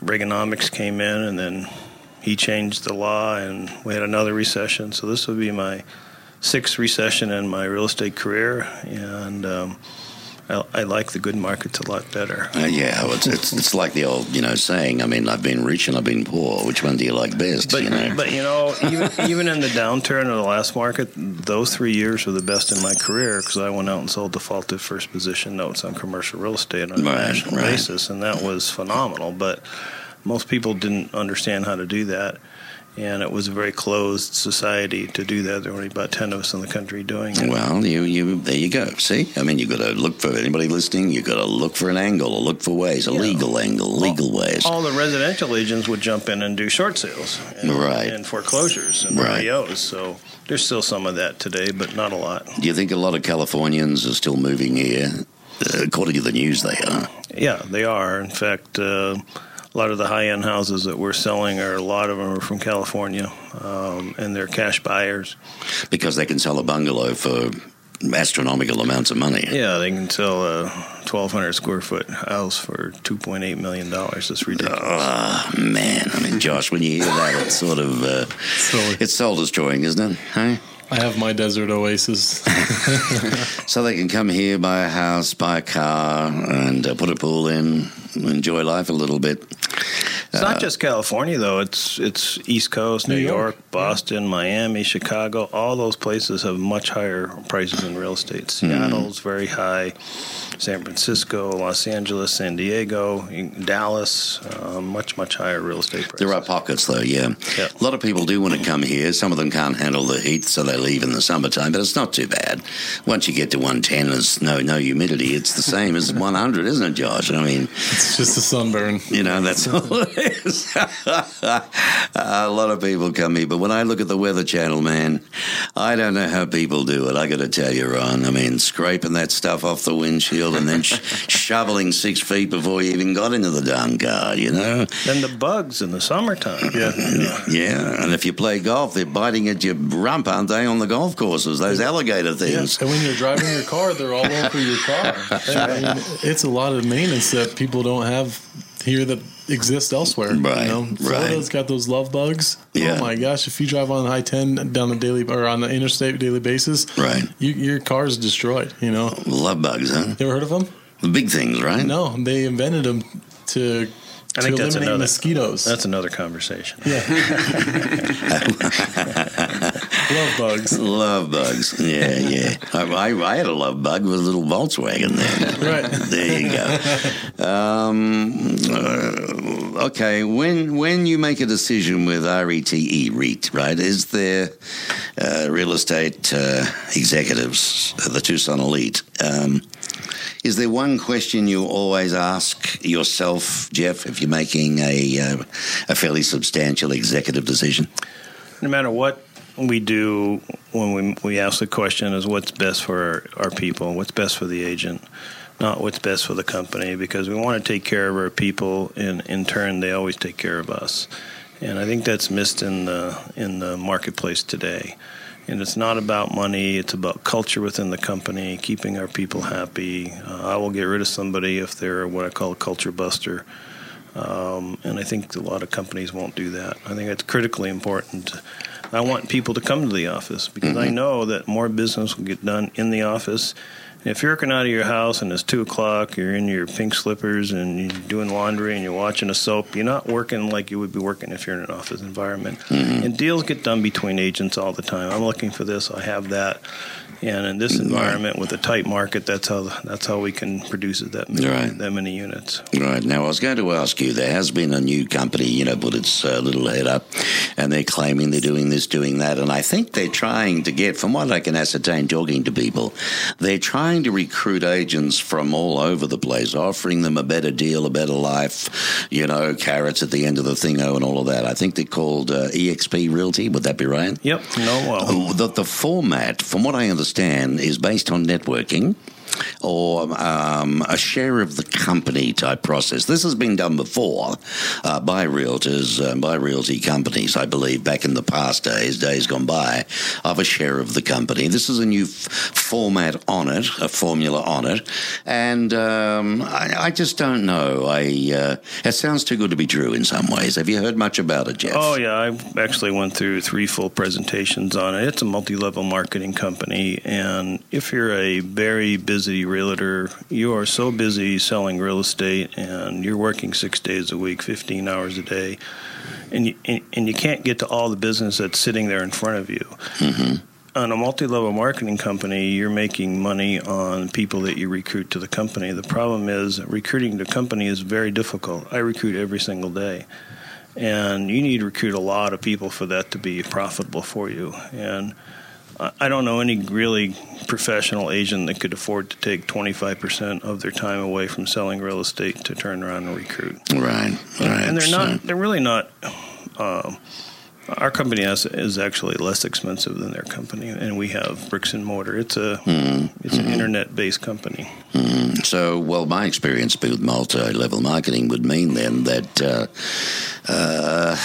Reaganomics came in, and then he changed the law, and we had another recession. So this would be my sixth recession in my real estate career, and um, I, I, like the good markets a lot better. Uh, yeah, well, it's, it's, it's like the old you know saying. I mean, I've been rich and I've been poor. Which one do you like best? But you know, but you know, even even in the downturn of the last market, those three years were the best in my career because I went out and sold defaulted first position notes on commercial real estate on a right, national right. basis, and that was phenomenal. But most people didn't understand how to do that. and it was a very closed society to do that. There were only about ten of us in the country doing it. Well, you, you, there you go. See, I mean, you've got to look for anybody listening. You've got to look for an angle, or look for ways, a Yeah. legal angle, legal ways. All the residential agents would jump in and do short sales, and, Right. and foreclosures and Right. REOs. So there's still some of that today, but not a lot. Do you think a lot of Californians are still moving here? Uh, according to the news, they are. Yeah, they are. In fact, uh, a lot of the high-end houses that we're selling are a lot of them are from California, um, and they're cash buyers. because they can sell a bungalow for astronomical amounts of money. Yeah, they can sell a 1,200 square foot house for 2.8 million dollars. That's ridiculous. Ah, man. I mean, Josh, when you hear that, it's sort of uh, it's soul destroying, isn't it? Huh? I have my desert oasis. So they can come here, buy a house, buy a car, and uh, put a pool in, enjoy life a little bit. It's not just California though. It's it's East Coast, New, New York, York, Boston, Miami, Chicago. All those places have much higher prices in real estate. Seattle's very high. San Francisco, Los Angeles, San Diego, Dallas, uh, much much higher real estate prices. There are pockets, though, yeah. Yeah. A lot of people do want to come here. Some of them can't handle the heat, so they leave in the summertime, but it's not too bad. Once you get to 110, there's no, no humidity. It's the same as 100, isn't it, Josh? I mean, It's just a sunburn. You know, that's all it is. a lot of people come here, but when I look at the Weather Channel, man, I don't know how people do it. I got to tell you, Ron. I mean, scraping that stuff off the windshield and then sh- shoveling six feet before you even got into the darn car, you know? Then the bugs in the summertime. Yeah. Yeah, and if you play golf, they're biting at your rump, aren't they, on the golf courses? Those alligator Yeah, things. and when you're driving your car, they're all over your car. I mean, it's a lot of maintenance that people don't have here that exist elsewhere. Right, You know? right. Florida's got those love bugs. Oh yeah. Oh my gosh! If you drive on I ten down the daily or on the interstate daily basis, Right. you, your car is destroyed. You know. Love bugs, huh? You ever heard of them? The big things, right? No, they invented them to. I to that's eliminate another mosquitoes. That's another conversation. yeah. love bugs. Love bugs. Yeah, yeah. I, I, I had a love bug with a little Volkswagen there. Right. There you go. Um, uh, okay, when when you make a decision with RETE, REIT, right, is there uh, real estate uh, executives, uh, the Tucson Elite, um, is there one question you always ask yourself, Jeff, if you're making a, uh, a fairly substantial executive decision? no matter what we do when we, we ask the question is what's best for our, our people, what's best for the agent, not what's best for the company, because we want to take care of our people, and in turn, they always take care of us. And I think that's missed in the in the marketplace today. And it's not about money; it's about culture within the company, keeping our people happy. Uh, I will get rid of somebody if they're what I call a culture buster. Um, and I think a lot of companies won't do that. I think it's critically important. I want people to come to the office because I know that more business will get done in the office. If you're working out of your house and it's two o'clock, you're in your pink slippers and you're doing laundry and you're watching a soap, you're not working like you would be working if you're in an office environment. Mm-hmm. And deals get done between agents all the time. I'm looking for this, I have that. And in this environment with a tight market, that's how that's how we can produce it that many, Right. that many units. Right. Now, I was going to ask you, there has been a new company, you know, put its uh, little head up, and they're claiming they're doing this, doing that. And I think they're trying to get, from what I can ascertain talking to people, they're trying to recruit agents from all over the place, offering them a better deal, a better life, you know, carrots at the end of the thingo and all of that. I think they're called uh, EXP Realty. Would that be right? Yep. No. Well. Oh, The, the format, from what I understand, is based on networking or um, a share of the company type process. This has been done before uh, by realtors, uh, by realty companies, I believe, back in the past days, days gone by, of a share of the company. This is a new f- format on it, a formula on it, and um, I, I just don't know. I uh, it sounds too good to be true in some ways. Have you heard much about it, Jeff? Oh yeah, I actually went through three full presentations on it. It's a multi-level marketing company, and if you're a very busy realtor, you are so busy selling real estate, and you're working six days a week, 15 hours a day, and you and, and you can't get to all the business that's sitting there in front of you. Mm-hmm. On a multi-level marketing company, you're making money on people that you recruit to the company. The problem is recruiting the company is very difficult. I recruit every single day and you need to recruit a lot of people for that to be profitable for you. And I don't know any really professional agent that could afford to take 25% of their time away from selling real estate to turn around and recruit. Right, right. And they're not. They're really not. Um, our company has, is actually less expensive than their company, and we have bricks and mortar. It's a Mm-hmm. it's an internet based company. So, well, my experience with multi-level marketing would mean then that uh, uh,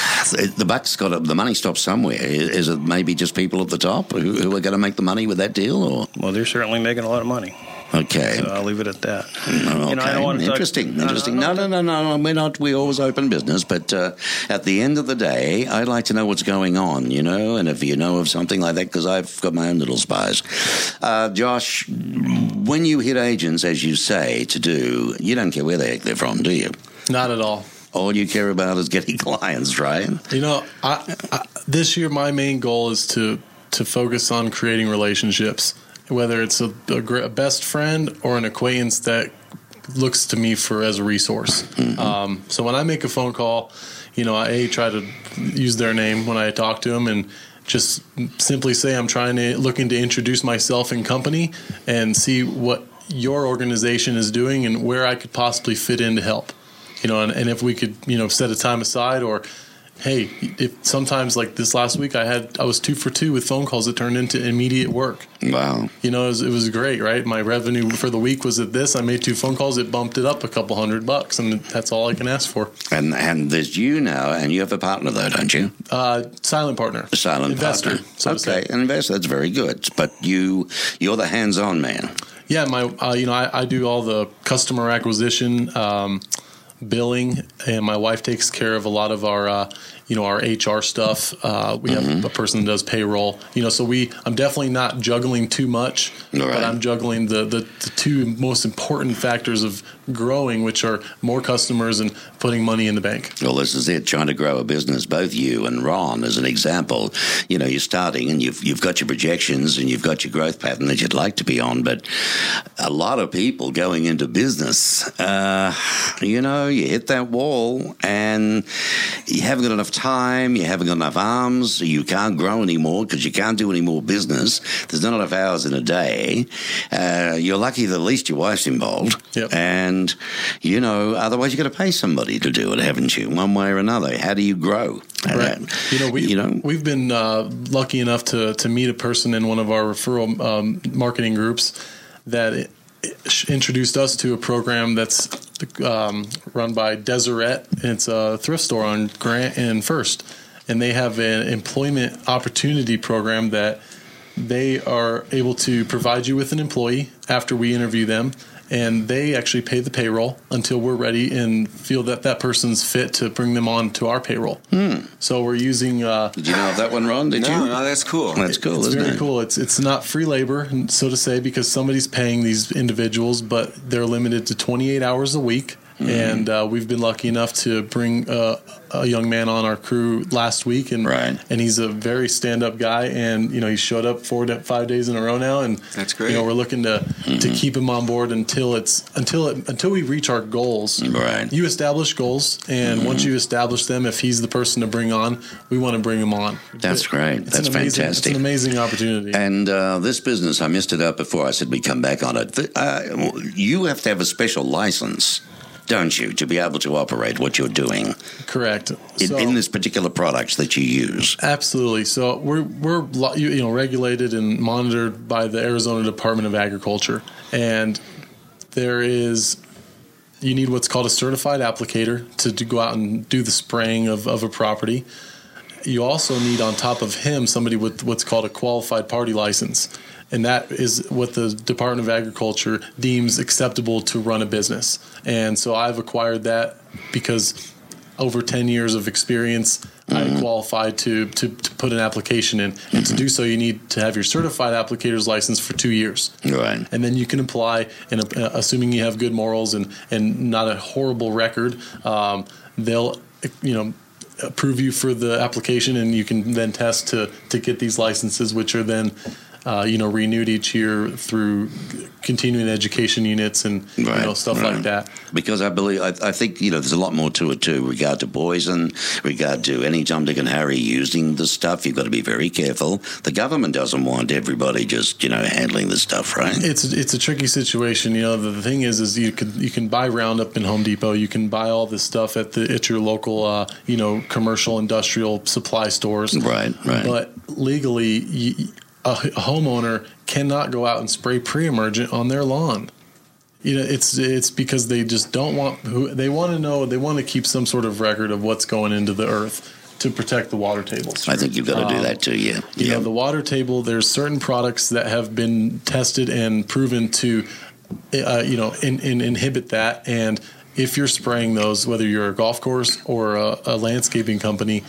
the buck's got to, the money stops somewhere. Is it maybe just people at the top who, who are going to make the money with that deal, or Well, they're certainly making a lot of money. Okay? So I'll leave it at that. Okay, You know, I don't want to talk- interesting, I- I interesting. don't No, no, no, no, we're not. We always open business, but uh, at the end of the day, I'd like to know what's going on, you know. And if you know of something like that, because I've got my own little spies. Uh, Josh, when you hit agents, as you say to do, you don't care where the heck they're from, do you? Not at all. All you care about is getting clients, right? You know, I, I, this year my main goal is to to focus on creating relationships, whether it's a, a, a best friend or an acquaintance that looks to me for as a resource. Um, so when I make a phone call, you know, I a, try to use their name when I talk to them and just simply say I'm trying to looking to introduce myself and company and see what your organization is doing and where I could possibly fit in to help. You know, and, and if we could, you know, set a time aside or hey, if sometimes like this last week I had I was two for two with phone calls that turned into immediate work. Wow. You know, it was, it was great, right? My revenue for the week was at this. I made two phone calls. It bumped it up a couple hundred bucks, and that's all I can ask for. And and there's you now, and you have a partner though, don't you? Uh, silent partner, A silent investor. partner. So okay, an investor. That's very good. But you, you're the hands-on man. Yeah, my uh, you know I, I do all the customer acquisition, um, billing, and my wife takes care of a lot of our uh, you know our HR stuff. Uh, we Mm-hmm. have a person that does payroll. You know, so we I'm definitely not juggling too much, All but. I'm juggling the, the the two most important factors of growing, which are more customers and putting money in the bank. Well, this is it. Trying to grow a business. Both you and Ron, as an example, you know, you're starting and you've you've got your projections and you've got your growth pattern that you'd like to be on. But a lot of people going into business, uh, you know, you hit that wall and you haven't got enough time, you haven't got enough arms, you can't grow anymore because you can't do any more business. There's not enough hours in a day. Uh, you're lucky that at least your wife's involved. Yep. And, you know, otherwise you've got to pay somebody to do it, haven't you? One way or another. How do you grow? Right. You know, we you know, we've been uh, lucky enough to to meet a person in one of our referral um, marketing groups that it, it introduced us to a program that's um, run by Deseret. It's a thrift store on Grant and First, and they have an employment opportunity program that they are able to provide you with an employee after we interview them and they actually pay the payroll until we're ready and feel that that person's fit to bring them on to our payroll. So we're using. Uh, did you know that one, Ron? Did No, you? no, that's cool. That's cool, it's isn't very it? cool. It's it's not free labor, so to say, because somebody's paying these individuals, but they're limited to 28 hours a week. Mm-hmm. And uh, we've been lucky enough to bring uh, a young man on our crew last week, and Right. and he's a very stand-up guy, and you know he showed up four to five days in a row now, and That's great. You know we're looking to Mm-hmm. to keep him on board until it's until it until we reach our goals. Right. You establish goals, and once Mm-hmm. you establish them, if he's the person to bring on, we want to bring him on. That's great. It's That's amazing, fantastic. It's an amazing opportunity. And uh, this business, I missed it up before I said we'd come back on it. Uh, you have to have a special license, don't you, to be able to operate what you're doing Correct. in, So- in this particular products that you use. Absolutely. So we're we're you you know regulated and monitored by the Arizona Department of Agriculture, and there is you need what's called a certified applicator to, to go out and do the spraying of, of a property. You also need on top of him somebody with what's called a qualified party license. And that is what the Department of Agriculture deems acceptable to run a business. And so I've acquired that because over 10 years of experience, I'm qualified to, to, to put an application in. And to do so, you need to have your certified applicator's license for two years. Right. And then you can apply, and uh, assuming you have good morals and, and not a horrible record, um, they'll, you know, approve you for the application, and you can then test to, to get these licenses, which are then uh, you know, renewed each year through continuing education units and you know stuff right. like that. Because I believe, I, I think you know, there's a lot more to it too. Regard to poison, regard to any Tom, Dick, and Harry using the stuff, you've got to be very careful. The government doesn't want everybody just you know handling the stuff, right? It's it's a tricky situation. You know, the, the thing is, is you can you can buy Roundup in Home Depot. You can buy all this stuff at the at your local, uh, you know, commercial industrial supply stores. Right, right. But legally, you, a, homeowner cannot go out and spray pre-emergent on their lawn. You know, it's it's because they just don't want who they want to know. They want to keep some sort of record of what's going into the earth to protect the water tables. I think you've got to do Um, that too. Yeah, You yeah. know, the water table. There's certain products that have been tested and proven to, uh, you know, in, in, inhibit that. And if you're spraying those, whether you're a golf course or a, a landscaping company,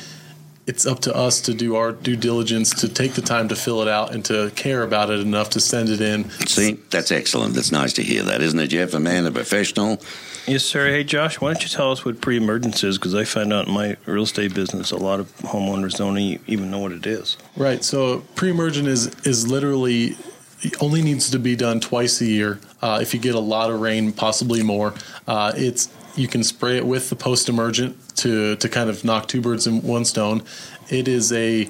it's up to us to do our due diligence to take the time to fill it out and to care about it enough to send it in. See, that's excellent. That's nice to hear that, isn't it, Jeff? A man, a professional. Yes, sir. Hey, Josh, why don't you tell us what pre-emergence is? Because I find out in my real estate business, a lot of homeowners don't e- even know what it is. Right. So pre-emergent is is literally only needs to be done twice a year. Uh, if you get a lot of rain, possibly more, uh, it's you can spray it with the post-emergent to to kind of knock two birds in one stone. It is a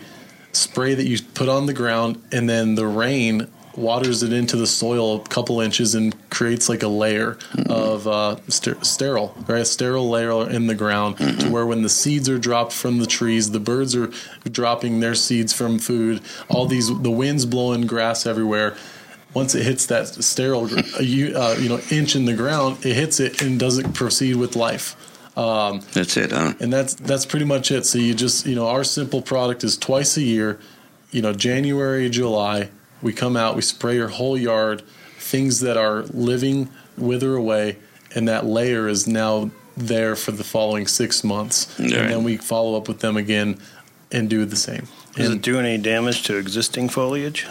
spray that you put on the ground, and then the rain waters it into the soil a couple inches and creates like a layer of uh, ster- sterile, right? A sterile layer in the ground to where when the seeds are dropped from the trees, the birds are dropping their seeds from food. All these, the wind's blowing grass everywhere. Once it hits that sterile, uh, you, uh, you know, inch in the ground, it hits it and doesn't proceed with life. Um, That's it, huh? and that's that's pretty much it. So you just you know our simple product is twice a year, you know January, July. We come out, we spray your whole yard. Things that are living wither away, and that layer is now there for the following six months, Right. and then we follow up with them again and do the same. Is And- it doing any damage to existing foliage?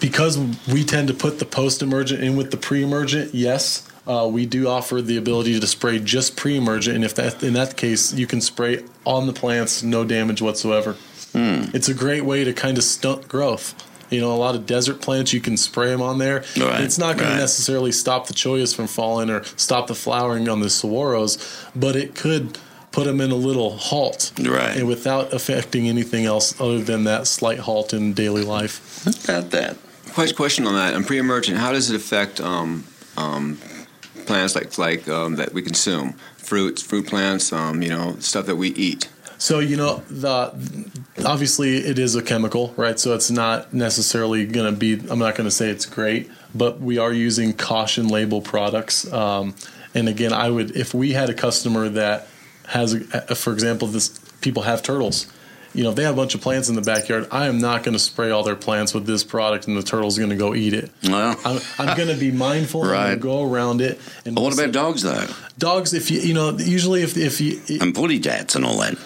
Because we tend to put the post-emergent in with the pre-emergent, yes, uh, we do offer the ability to spray just pre-emergent, and if that in that case, you can spray on the plants, no damage whatsoever. It's a great way to kind of stunt growth. You know, a lot of desert plants you can spray them on there. Right, it's not going right. to necessarily stop the chollas from falling or stop the flowering on the saguaros, but it could put them in a little halt, Right. and without affecting anything else other than that slight halt in daily life. About that. Quite question on that. On pre-emergent, how does it affect um, um, plants like like um, that we consume? Fruits, fruit plants, um, you know, stuff that we eat. So you know the obviously it is a chemical, right? So it's not necessarily going to be. I'm not going to say it's great, but we are using caution label products. Um, and again, I would if we had a customer that has, for example, this people have turtles. You know, if they have a bunch of plants in the backyard, I am not going to spray all their plants with this product, and the turtle's going to go eat it. Well, I'm, I'm going to be mindful Right. and go around it. And but what about dogs, though? dogs? If you you know, usually if if you And footy tats and all that.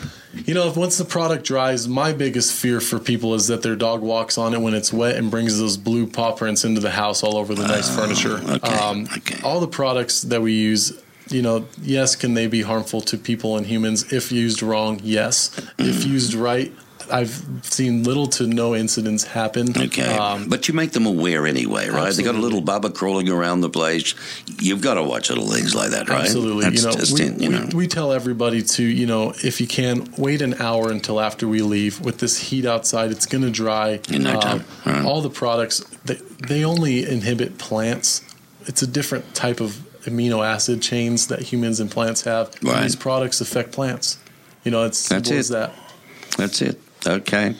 you know, if once the product dries, my biggest fear for people is that their dog walks on it when it's wet and brings those blue paw prints into the house all over the nice furniture. Oh, okay, Um, okay. All the products that we use, you know, yes, can they be harmful to people and humans if used wrong? Yes. if used right, I've seen little to no incidents happen. Okay. Um, but you make them aware anyway, right? They got a little bubba crawling around the place. You've got to watch little things like that, right? Absolutely. That's you know, just we, it, you we, know. we tell everybody to, you know, if you can, wait an hour until after we leave. With this heat outside, it's going to dry. In no time. Um, Right. All the products, they, they only inhibit plants. It's a different type of amino acid chains that humans and plants have. And Right. These products affect plants. You know, it's That's it. as that. That's it. Okay.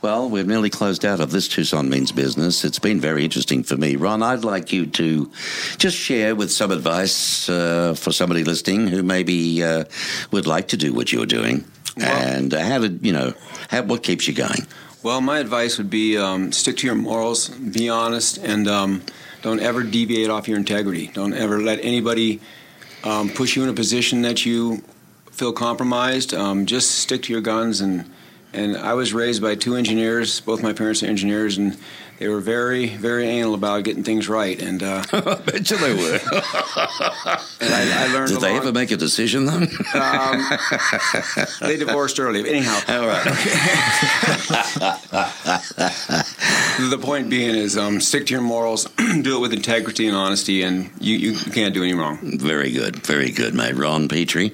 Well, we've nearly closed out of this Tucson Means business. It's been very interesting for me. Ron, I'd like you to just share with some advice uh, for somebody listening who maybe uh, would like to do what you're doing. Well- and uh, how did, you know, how, what keeps you going? Well, my advice would be um, stick to your morals, be honest, and um, don't ever deviate off your integrity. Don't ever let anybody um, push you in a position that you feel compromised. Um, just stick to your guns. And and I was raised by two engineers. Both my parents are engineers, and they were very very anal about getting things right. And uh, I bet you they were. and I, I learned. Did they along- ever make a decision, though? Um, they divorced early. Anyhow, All right. the point being is um, stick to your morals, do it with integrity and honesty, and you, you can't do any wrong. Very good, very good, mate. Ron Petrie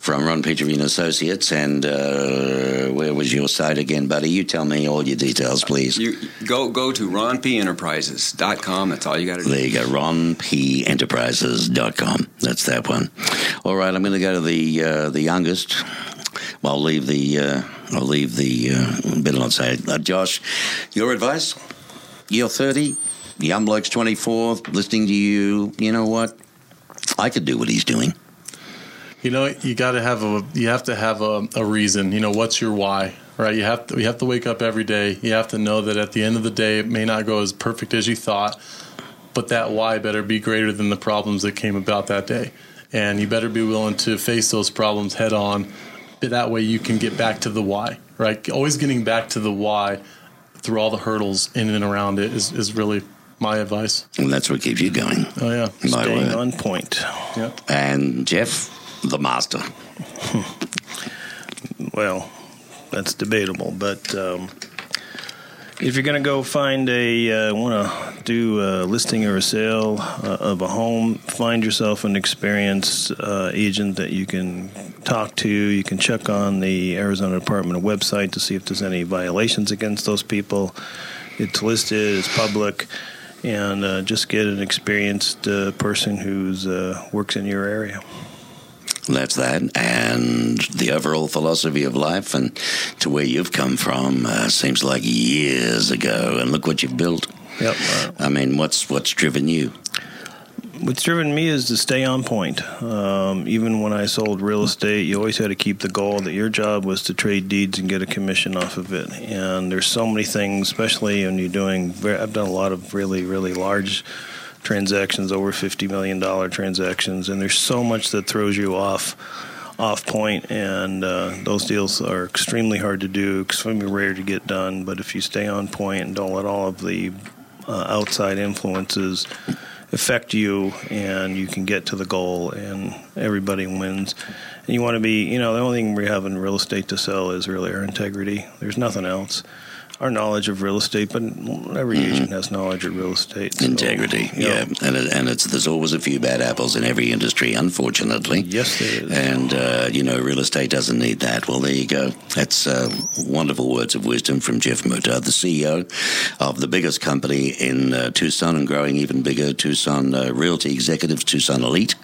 from Ron Petrie and Associates, and uh, where was your site again, buddy? You tell me all your details, please. You go go to ronpenterprises.com. That's all you got to do. There you go, ronpenterprises.com. That's that one. All right, I'm going to go to the uh, the youngest. Well, I'll leave the uh, I'll leave the uh, better not say it. Uh, Josh, your advice? You're 30, young bloke's 24, listening to you. You know what? I could do what he's doing. You know, you got to have a you have to have a, a reason. You know, what's your why? Right? You have to you have to wake up every day. You have to know that at the end of the day, it may not go as perfect as you thought, but that why better be greater than the problems that came about that day. And you better be willing to face those problems head on. That way, you can get back to the why. Right? Always getting back to the why through all the hurdles in and around it is, is really my advice. And that's what keeps you going. Oh yeah, My Staying word. on point. Yep. And Jeff, the master. Well, that's debatable, but um, if you're going to go find a uh, want to do a listing or a sale uh, of a home, find yourself an experienced uh, agent that you can talk to. You can check on the Arizona Department of website to see if there's any violations against those people. It's listed, it's public, and uh, just get an experienced uh, person who's uh, works in your area. That's that. And the overall philosophy of life and to where you've come from uh, seems like years ago. And look what you've built. Yep. I mean, what's what's driven you? What's driven me is to stay on point. Um, even when I sold real estate, you always had to keep the goal that your job was to trade deeds and get a commission off of it. And there's so many things, especially when you're doing. I've done a lot of really, really large transactions, over fifty million dollar transactions, and there's so much that throws you off off point, and uh, those deals are extremely hard to do, extremely rare to get done. But if you stay on point and don't let all of the uh, outside influences affect you and you can get to the goal and everybody wins and you want to be you know the only thing we have in real estate to sell is really our integrity there's nothing else our knowledge of real estate but every agent has knowledge of real estate so, Integrity, you know, yeah, and it, and it's there's always a few bad apples in every industry, unfortunately. yes there is And uh, you know, real estate doesn't need that. Well, there you go. That's uh, wonderful words of wisdom from Jeff Mutter, the CEO of the biggest company in uh, Tucson and growing even bigger, Tucson uh, Realty Executives, Tucson Elite,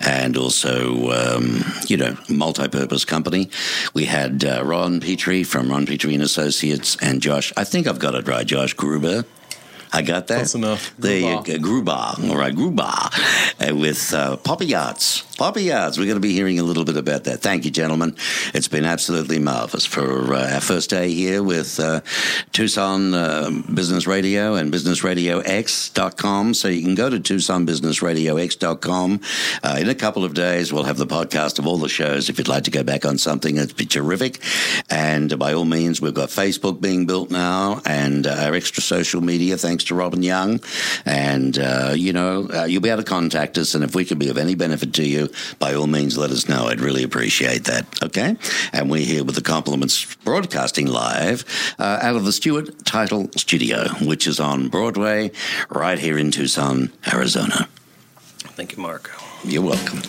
and also um, you know, multi-purpose company. We had uh, Ron Petrie from Ron Petrie and Associates, and Josh. I think I've got it right, Josh Gruber. I got that. Close enough. There you go. Gruber. All right, Gruber. Uh, with uh, Poppy Arts. Poppy Arts. We're going to be hearing a little bit about that. Thank you, gentlemen. It's been absolutely marvelous for uh, our first day here with uh, Tucson uh, Business Radio and BusinessRadioX.com. So you can go to TucsonBusinessRadioX.com. Uh, in a couple of days, we'll have the podcast of all the shows. If you'd like to go back on something, it'd be terrific. And by all means, we've got Facebook being built now and our extra social media, thanks to Robin Young. And, uh, you know, uh, you'll be able to contact us. And if we can be of any benefit to you, by all means, let us know. I'd really appreciate that. Okay? And we're here with the compliments broadcasting live uh, out of the Stewart Title Studio, which is on Broadway right here in Tucson, Arizona. thank you mark You're welcome.